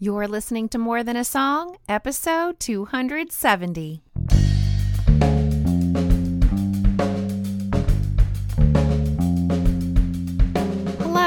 You're listening to More Than a Song, episode 270.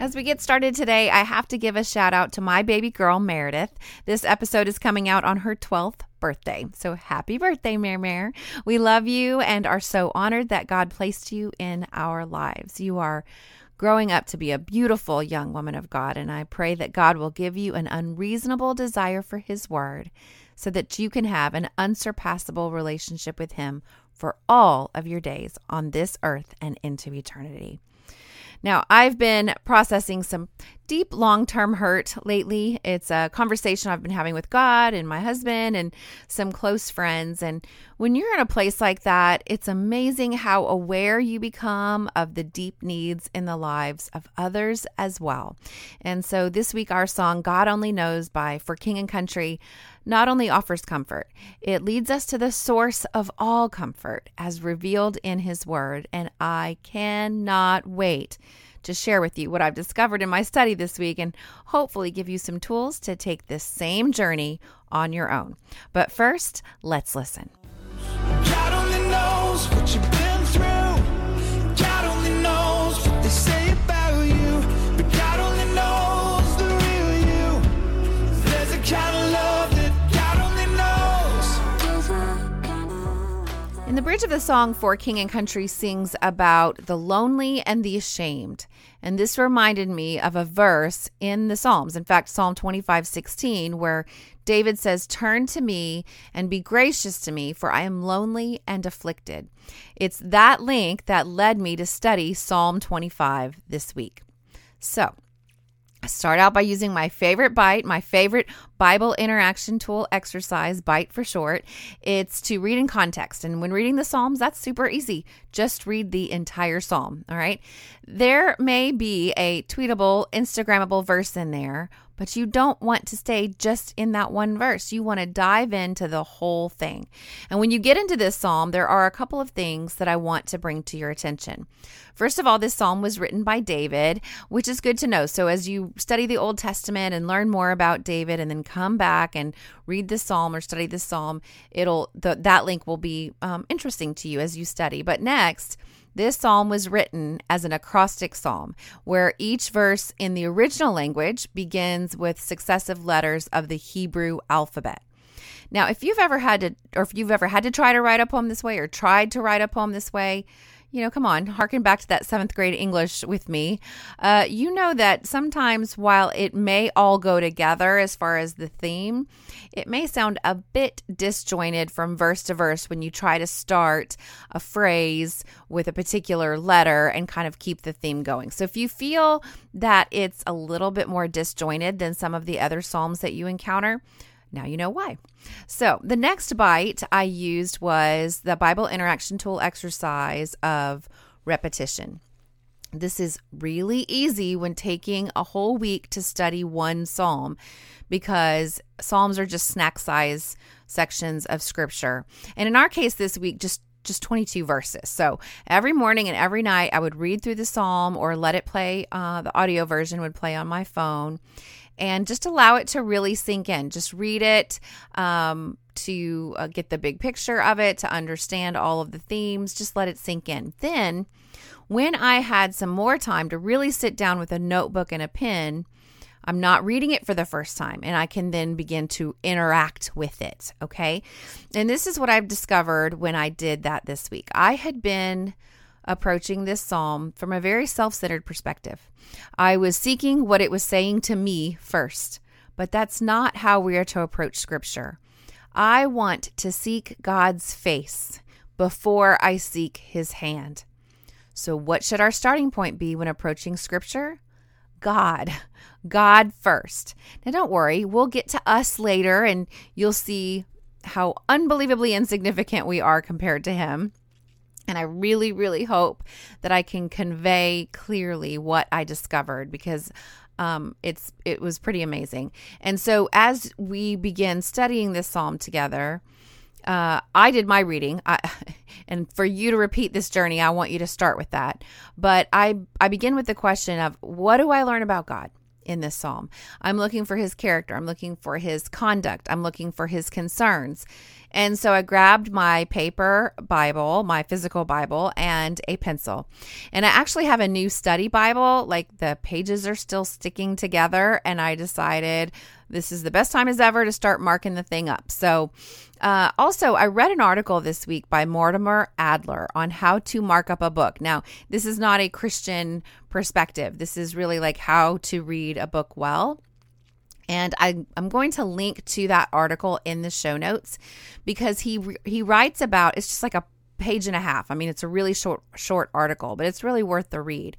As we get started today, I have to give a shout out to my baby girl, Meredith. This episode is coming out on her 12th birthday. So happy birthday, Mare Mare. We love you and are so honored that God placed you in our lives. You are growing up to be a beautiful young woman of God, and I pray that God will give you an unreasonable desire for His word so that you can have an unsurpassable relationship with Him for all of your days on this earth and into eternity. Now, I've been processing some deep long term hurt lately. It's a conversation I've been having with God and my husband and some close friends. And when you're in a place like that, it's amazing how aware you become of the deep needs in the lives of others as well. And so this week, our song, God Only Knows by For King and Country, not only offers comfort, it leads us to the source of all comfort as revealed in His Word. And I cannot wait to share with you what I've discovered in my study this week and hopefully give you some tools to take this same journey on your own. But first, let's listen. In the bridge of the song for King and Country sings about the lonely and the ashamed. And this reminded me of a verse in the Psalms. In fact, Psalm 25 16, where David says, Turn to me and be gracious to me, for I am lonely and afflicted. It's that link that led me to study Psalm 25 this week. So, I start out by using my favorite bite, my favorite Bible interaction tool exercise, bite for short. It's to read in context. And when reading the Psalms, that's super easy. Just read the entire Psalm. All right. There may be a tweetable, Instagrammable verse in there, but you don't want to stay just in that one verse. You want to dive into the whole thing. And when you get into this psalm, there are a couple of things that I want to bring to your attention. First of all, this psalm was written by David, which is good to know. So as you study the Old Testament and learn more about David and then come back and read the psalm or study the psalm, it'll the, that link will be um, interesting to you as you study. But next, this psalm was written as an acrostic psalm, where each verse in the original language begins with successive letters of the Hebrew alphabet. Now, if you've ever had to, or if you've ever had to try to write a poem this way, or tried to write a poem this way, you know, come on, harken back to that seventh grade English with me. Uh, you know that sometimes while it may all go together as far as the theme, it may sound a bit disjointed from verse to verse when you try to start a phrase with a particular letter and kind of keep the theme going. So if you feel that it's a little bit more disjointed than some of the other Psalms that you encounter, now you know why. So, the next bite I used was the Bible interaction tool exercise of repetition. This is really easy when taking a whole week to study one psalm because psalms are just snack size sections of scripture. And in our case this week, just just 22 verses. So every morning and every night, I would read through the psalm or let it play. Uh, the audio version would play on my phone and just allow it to really sink in. Just read it um, to uh, get the big picture of it, to understand all of the themes. Just let it sink in. Then, when I had some more time to really sit down with a notebook and a pen, I'm not reading it for the first time and I can then begin to interact with it. Okay. And this is what I've discovered when I did that this week. I had been approaching this psalm from a very self centered perspective. I was seeking what it was saying to me first, but that's not how we are to approach scripture. I want to seek God's face before I seek his hand. So, what should our starting point be when approaching scripture? God. God first. Now, don't worry, we'll get to us later and you'll see how unbelievably insignificant we are compared to Him. And I really, really hope that I can convey clearly what I discovered because um, it's it was pretty amazing. And so as we begin studying this psalm together, uh, I did my reading, I, and for you to repeat this journey, I want you to start with that. But I I begin with the question of what do I learn about God? In this psalm. I'm looking for his character. I'm looking for his conduct. I'm looking for his concerns. And so I grabbed my paper Bible, my physical Bible, and a pencil. And I actually have a new study Bible. Like the pages are still sticking together. And I decided this is the best time as ever to start marking the thing up. So, uh, also, I read an article this week by Mortimer Adler on how to mark up a book. Now, this is not a Christian perspective, this is really like how to read a book well. And I, am going to link to that article in the show notes because he he writes about it's just like a page and a half. I mean, it's a really short short article, but it's really worth the read.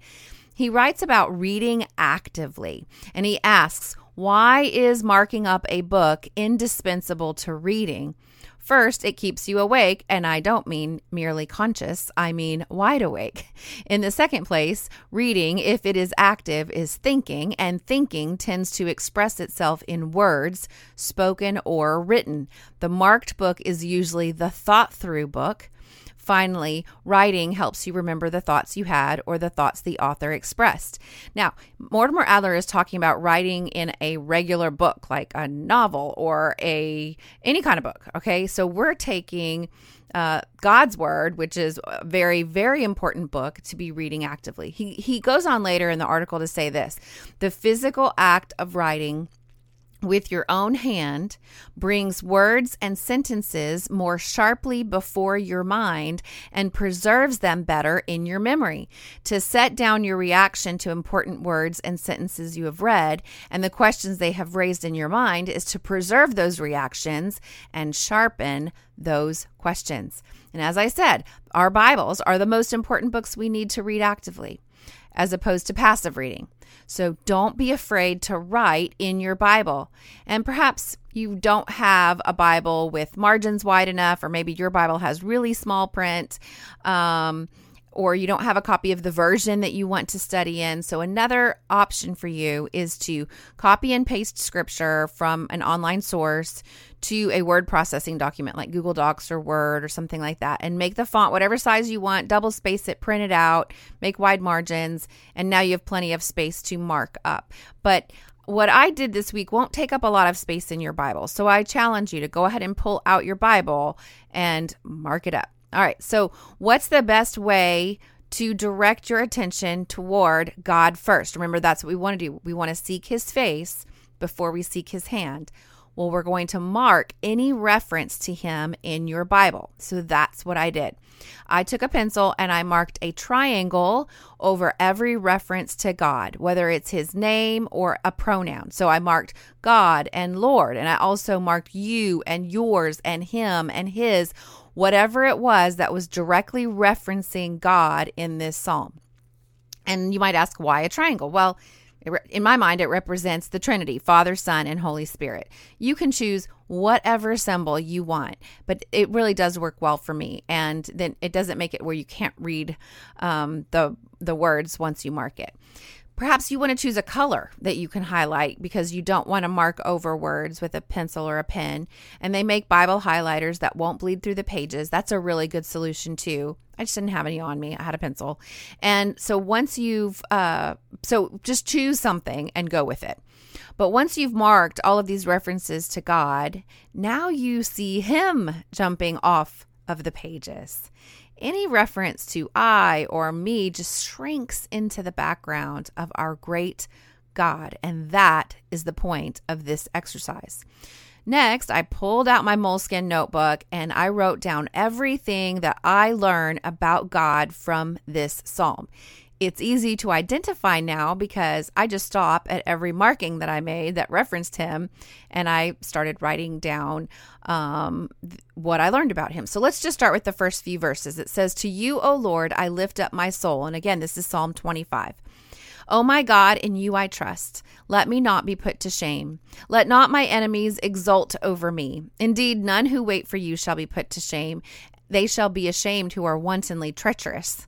He writes about reading actively, and he asks, why is marking up a book indispensable to reading? First, it keeps you awake, and I don't mean merely conscious, I mean wide awake. In the second place, reading, if it is active, is thinking, and thinking tends to express itself in words, spoken or written. The marked book is usually the thought through book. Finally, writing helps you remember the thoughts you had or the thoughts the author expressed. Now, Mortimer Adler is talking about writing in a regular book like a novel or a any kind of book, okay? So we're taking uh, God's Word, which is a very, very important book to be reading actively. He, he goes on later in the article to say this the physical act of writing with your own hand brings words and sentences more sharply before your mind and preserves them better in your memory. To set down your reaction to important words and sentences you have read and the questions they have raised in your mind is to preserve those reactions and sharpen those questions. And as I said, our Bibles are the most important books we need to read actively as opposed to passive reading. So don't be afraid to write in your Bible. And perhaps you don't have a Bible with margins wide enough, or maybe your Bible has really small print. Um, or you don't have a copy of the version that you want to study in. So, another option for you is to copy and paste scripture from an online source to a word processing document like Google Docs or Word or something like that and make the font whatever size you want, double space it, print it out, make wide margins, and now you have plenty of space to mark up. But what I did this week won't take up a lot of space in your Bible. So I challenge you to go ahead and pull out your Bible and mark it up. All right. So, what's the best way to direct your attention toward God first? Remember, that's what we want to do. We want to seek his face before we seek his hand. Well, we're going to mark any reference to him in your Bible. So that's what I did. I took a pencil and I marked a triangle over every reference to God, whether it's his name or a pronoun. So I marked God and Lord, and I also marked you and yours and him and his whatever it was that was directly referencing God in this psalm. And you might ask, why a triangle? Well, in my mind, it represents the Trinity Father, Son, and Holy Spirit. You can choose whatever symbol you want, but it really does work well for me. And then it doesn't make it where you can't read um, the, the words once you mark it. Perhaps you want to choose a color that you can highlight because you don't want to mark over words with a pencil or a pen. And they make Bible highlighters that won't bleed through the pages. That's a really good solution too. I just didn't have any on me. I had a pencil. And so once you've, uh, so just choose something and go with it. But once you've marked all of these references to God, now you see Him jumping off of the pages any reference to I or me just shrinks into the background of our great God. And that is the point of this exercise. Next, I pulled out my moleskin notebook and I wrote down everything that I learn about God from this psalm. It's easy to identify now because I just stop at every marking that I made that referenced him and I started writing down um, what I learned about him. So let's just start with the first few verses. It says, To you, O Lord, I lift up my soul. And again, this is Psalm 25. O my God, in you I trust. Let me not be put to shame. Let not my enemies exult over me. Indeed, none who wait for you shall be put to shame. They shall be ashamed who are wantonly treacherous.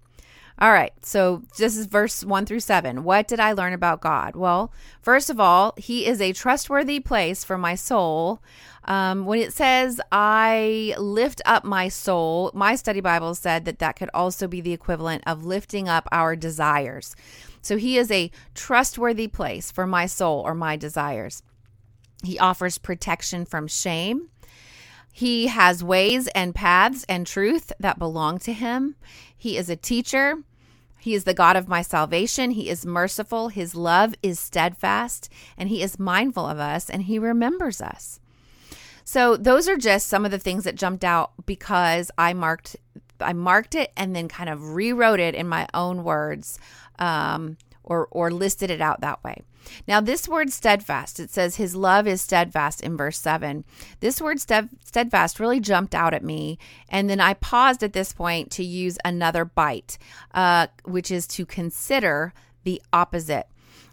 All right, so this is verse one through seven. What did I learn about God? Well, first of all, He is a trustworthy place for my soul. Um, when it says, I lift up my soul, my study Bible said that that could also be the equivalent of lifting up our desires. So He is a trustworthy place for my soul or my desires. He offers protection from shame. He has ways and paths and truth that belong to him. He is a teacher. He is the God of my salvation. He is merciful. His love is steadfast, and He is mindful of us, and He remembers us. So those are just some of the things that jumped out because I marked I marked it and then kind of rewrote it in my own words. Um, or or listed it out that way. Now this word steadfast, it says his love is steadfast in verse 7. This word steadfast really jumped out at me and then I paused at this point to use another bite, uh, which is to consider the opposite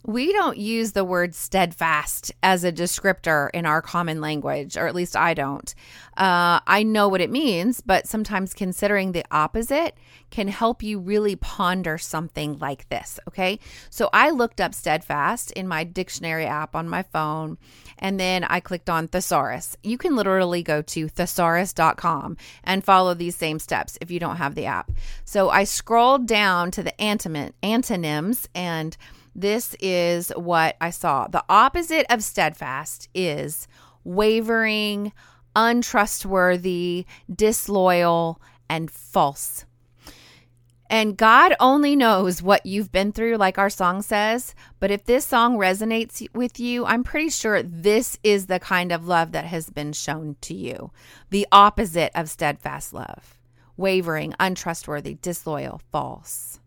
we don't use the word steadfast as a descriptor in our common language, or at least I don't. Uh, I know what it means, but sometimes considering the opposite can help you really ponder something like this. Okay. So I looked up steadfast in my dictionary app on my phone, and then I clicked on thesaurus. You can literally go to thesaurus.com and follow these same steps if you don't have the app. So I scrolled down to the antonym, antonyms and this is what I saw. The opposite of steadfast is wavering, untrustworthy, disloyal, and false. And God only knows what you've been through, like our song says. But if this song resonates with you, I'm pretty sure this is the kind of love that has been shown to you the opposite of steadfast love wavering, untrustworthy, disloyal, false.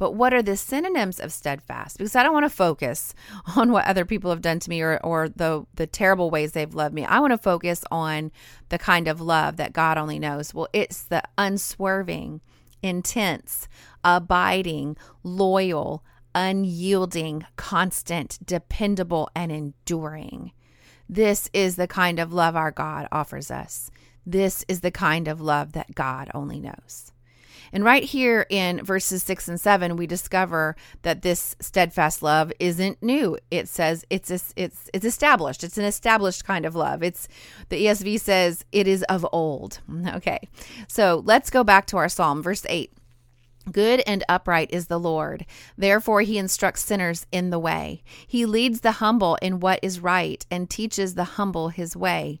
But what are the synonyms of steadfast? Because I don't want to focus on what other people have done to me or, or the, the terrible ways they've loved me. I want to focus on the kind of love that God only knows. Well, it's the unswerving, intense, abiding, loyal, unyielding, constant, dependable, and enduring. This is the kind of love our God offers us. This is the kind of love that God only knows. And right here in verses six and seven, we discover that this steadfast love isn't new. It says it's it's it's established. It's an established kind of love. It's the ESV says it is of old. Okay, so let's go back to our psalm, verse eight. Good and upright is the Lord. Therefore, he instructs sinners in the way. He leads the humble in what is right and teaches the humble his way.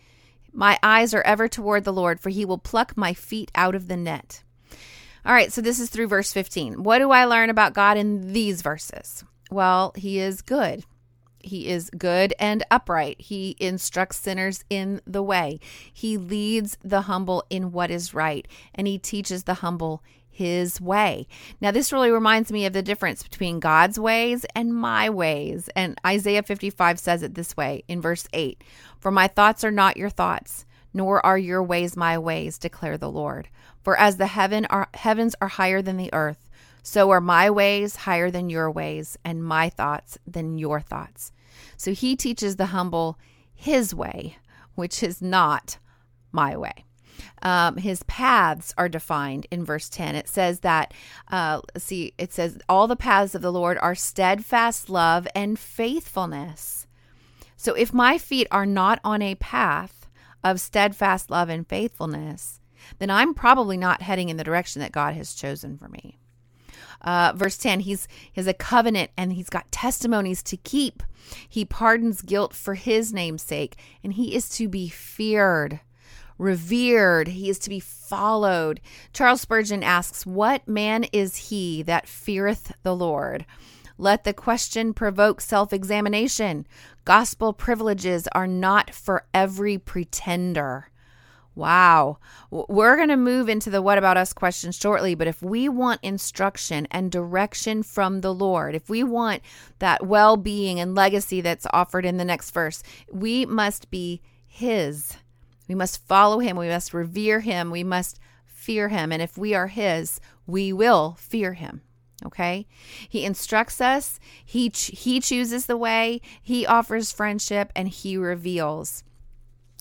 My eyes are ever toward the Lord, for he will pluck my feet out of the net. All right, so this is through verse 15. What do I learn about God in these verses? Well, he is good. He is good and upright. He instructs sinners in the way. He leads the humble in what is right, and he teaches the humble his way. Now, this really reminds me of the difference between God's ways and my ways. And Isaiah 55 says it this way in verse 8 For my thoughts are not your thoughts, nor are your ways my ways, declare the Lord. For as the heaven are, heavens are higher than the earth, So are my ways higher than your ways, and my thoughts than your thoughts. So he teaches the humble his way, which is not my way. Um, his paths are defined in verse 10. It says that, uh, see, it says, all the paths of the Lord are steadfast love and faithfulness. So if my feet are not on a path of steadfast love and faithfulness, then I'm probably not heading in the direction that God has chosen for me. Uh, verse 10 he's he has a covenant and he's got testimonies to keep he pardons guilt for his name's sake and he is to be feared revered he is to be followed charles spurgeon asks what man is he that feareth the lord let the question provoke self examination. Gospel privileges are not for every pretender. Wow. We're going to move into the what about us question shortly, but if we want instruction and direction from the Lord, if we want that well being and legacy that's offered in the next verse, we must be His. We must follow Him. We must revere Him. We must fear Him. And if we are His, we will fear Him. Okay. He instructs us, He, ch- he chooses the way, He offers friendship, and He reveals.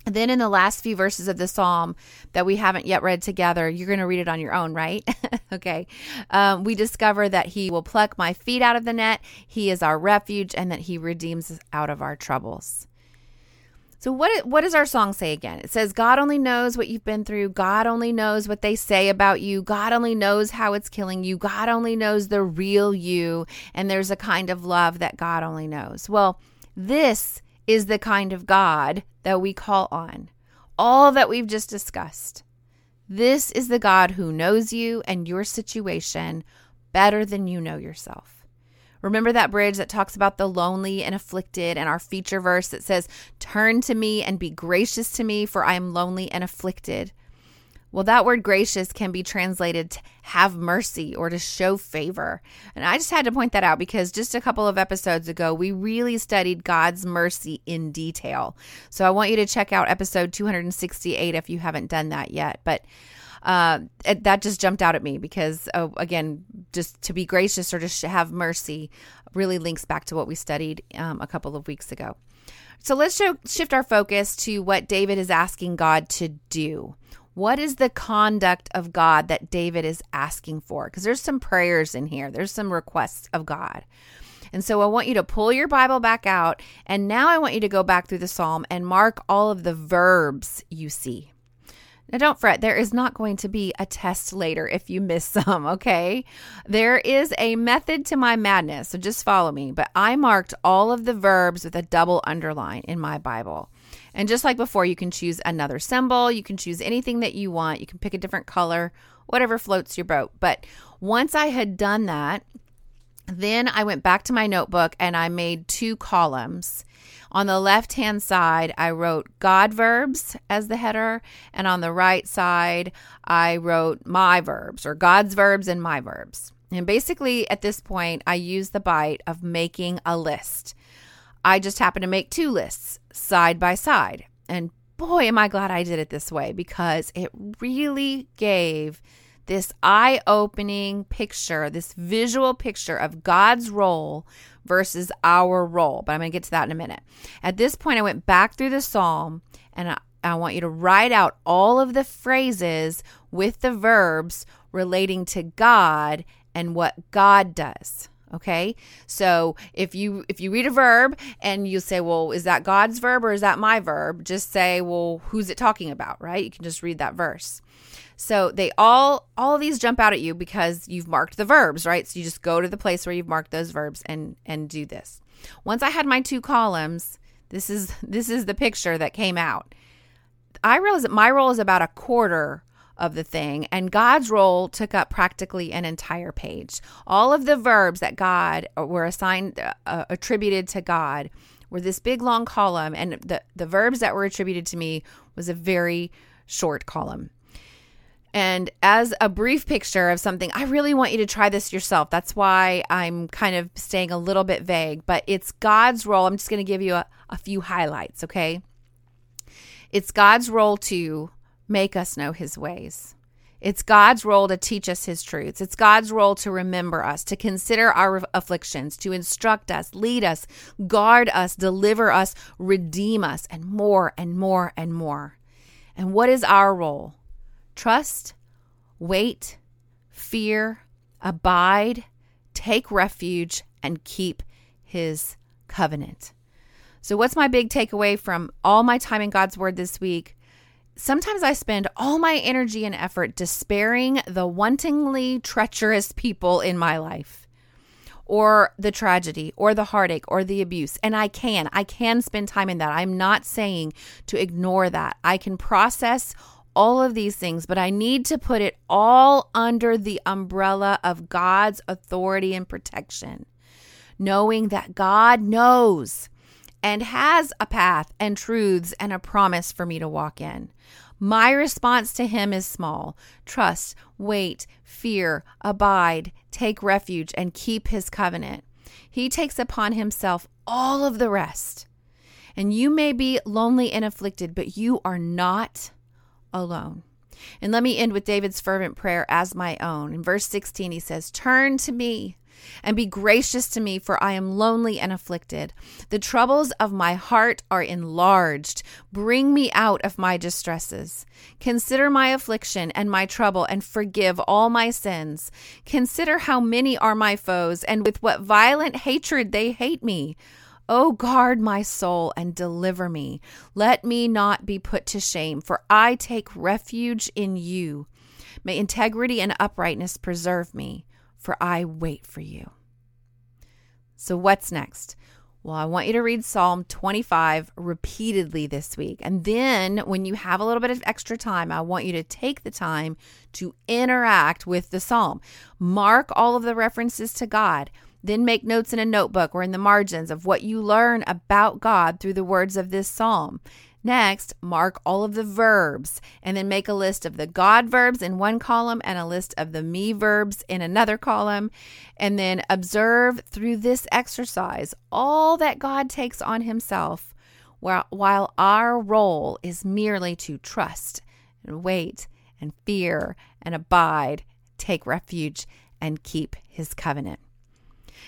Then in the last few verses of the psalm that we haven't yet read together, you're going to read it on your own, right? okay. Um, we discover that he will pluck my feet out of the net. He is our refuge and that he redeems us out of our troubles. So what what does our song say again? It says God only knows what you've been through. God only knows what they say about you. God only knows how it's killing you. God only knows the real you and there's a kind of love that God only knows. Well, this is the kind of God that we call on. All that we've just discussed. This is the God who knows you and your situation better than you know yourself. Remember that bridge that talks about the lonely and afflicted, and our feature verse that says, Turn to me and be gracious to me, for I am lonely and afflicted. Well, that word gracious can be translated to have mercy or to show favor. And I just had to point that out because just a couple of episodes ago, we really studied God's mercy in detail. So I want you to check out episode 268 if you haven't done that yet. But uh, it, that just jumped out at me because, uh, again, just to be gracious or to have mercy really links back to what we studied um, a couple of weeks ago. So let's show, shift our focus to what David is asking God to do. What is the conduct of God that David is asking for? Because there's some prayers in here, there's some requests of God. And so I want you to pull your Bible back out. And now I want you to go back through the psalm and mark all of the verbs you see. Now, don't fret, there is not going to be a test later if you miss some, okay? There is a method to my madness, so just follow me. But I marked all of the verbs with a double underline in my Bible. And just like before, you can choose another symbol, you can choose anything that you want, you can pick a different color, whatever floats your boat. But once I had done that, then I went back to my notebook and I made two columns. On the left hand side, I wrote God verbs as the header, and on the right side, I wrote my verbs or God's verbs and my verbs. And basically, at this point, I used the bite of making a list. I just happened to make two lists side by side. And boy, am I glad I did it this way because it really gave this eye opening picture, this visual picture of God's role versus our role. But I'm going to get to that in a minute. At this point, I went back through the psalm and I, I want you to write out all of the phrases with the verbs relating to God and what God does okay so if you if you read a verb and you say well is that god's verb or is that my verb just say well who's it talking about right you can just read that verse so they all all of these jump out at you because you've marked the verbs right so you just go to the place where you've marked those verbs and and do this once i had my two columns this is this is the picture that came out i realized that my role is about a quarter of the thing. And God's role took up practically an entire page. All of the verbs that God uh, were assigned, uh, uh, attributed to God, were this big long column. And the, the verbs that were attributed to me was a very short column. And as a brief picture of something, I really want you to try this yourself. That's why I'm kind of staying a little bit vague, but it's God's role. I'm just going to give you a, a few highlights, okay? It's God's role to make us know his ways. It's God's role to teach us his truths. It's God's role to remember us, to consider our afflictions, to instruct us, lead us, guard us, deliver us, redeem us, and more and more and more. And what is our role? Trust, wait, fear, abide, take refuge, and keep his covenant. So, what's my big takeaway from all my time in God's Word this week? Sometimes I spend all my energy and effort despairing the wantingly treacherous people in my life, or the tragedy, or the heartache, or the abuse. And I can, I can spend time in that. I'm not saying to ignore that. I can process all of these things, but I need to put it all under the umbrella of God's authority and protection, knowing that God knows and has a path and truths and a promise for me to walk in. My response to him is small trust, wait, fear, abide, take refuge, and keep his covenant. He takes upon himself all of the rest. And you may be lonely and afflicted, but you are not alone. And let me end with David's fervent prayer as my own. In verse 16, he says, Turn to me and be gracious to me, for I am lonely and afflicted. The troubles of my heart are enlarged. Bring me out of my distresses. Consider my affliction and my trouble, and forgive all my sins. Consider how many are my foes, and with what violent hatred they hate me. O guard my soul and deliver me. Let me not be put to shame, for I take refuge in you. May integrity and uprightness preserve me for I wait for you. So, what's next? Well, I want you to read Psalm 25 repeatedly this week. And then, when you have a little bit of extra time, I want you to take the time to interact with the psalm. Mark all of the references to God. Then make notes in a notebook or in the margins of what you learn about God through the words of this psalm. Next, mark all of the verbs and then make a list of the God verbs in one column and a list of the me verbs in another column. And then observe through this exercise all that God takes on Himself, while our role is merely to trust and wait and fear and abide, take refuge, and keep His covenant.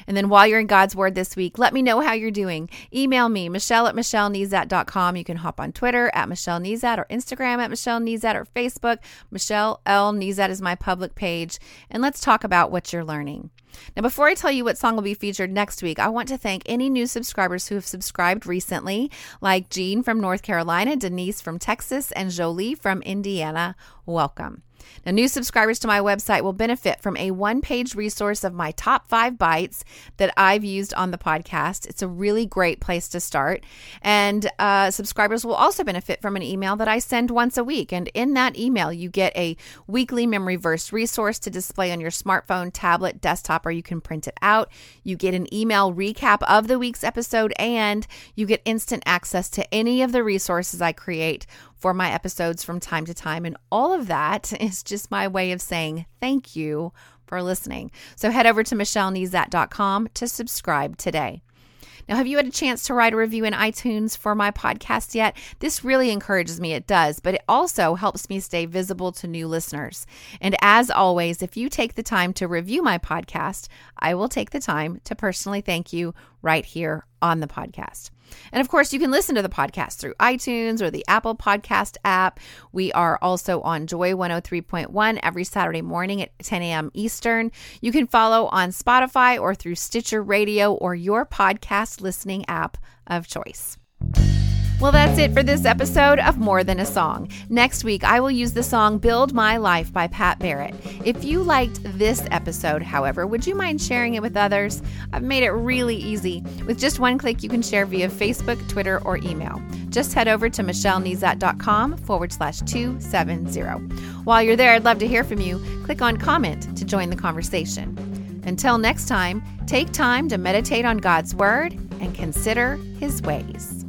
And then while you're in God's Word this week, let me know how you're doing. Email me, Michelle at MichelleNezat.com. You can hop on Twitter at Michelle Nezat or Instagram at Michelle Nezat or Facebook. Michelle L. Nezat is my public page. And let's talk about what you're learning. Now, before I tell you what song will be featured next week, I want to thank any new subscribers who have subscribed recently, like Jean from North Carolina, Denise from Texas, and Jolie from Indiana. Welcome. Now, new subscribers to my website will benefit from a one page resource of my top five bites that I've used on the podcast. It's a really great place to start. And uh, subscribers will also benefit from an email that I send once a week. And in that email, you get a weekly memory verse resource to display on your smartphone, tablet, desktop, or you can print it out. You get an email recap of the week's episode, and you get instant access to any of the resources I create for my episodes from time to time. And all of that is just my way of saying thank you for listening. So head over to michellenezat.com to subscribe today. Now, have you had a chance to write a review in iTunes for my podcast yet? This really encourages me, it does, but it also helps me stay visible to new listeners. And as always, if you take the time to review my podcast, I will take the time to personally thank you right here on the podcast. And of course, you can listen to the podcast through iTunes or the Apple Podcast app. We are also on Joy 103.1 every Saturday morning at 10 a.m. Eastern. You can follow on Spotify or through Stitcher Radio or your podcast listening app of choice. Well, that's it for this episode of More Than a Song. Next week, I will use the song Build My Life by Pat Barrett. If you liked this episode, however, would you mind sharing it with others? I've made it really easy. With just one click, you can share via Facebook, Twitter, or email. Just head over to michellenezat.com forward slash 270. While you're there, I'd love to hear from you. Click on comment to join the conversation. Until next time, take time to meditate on God's Word and consider His ways.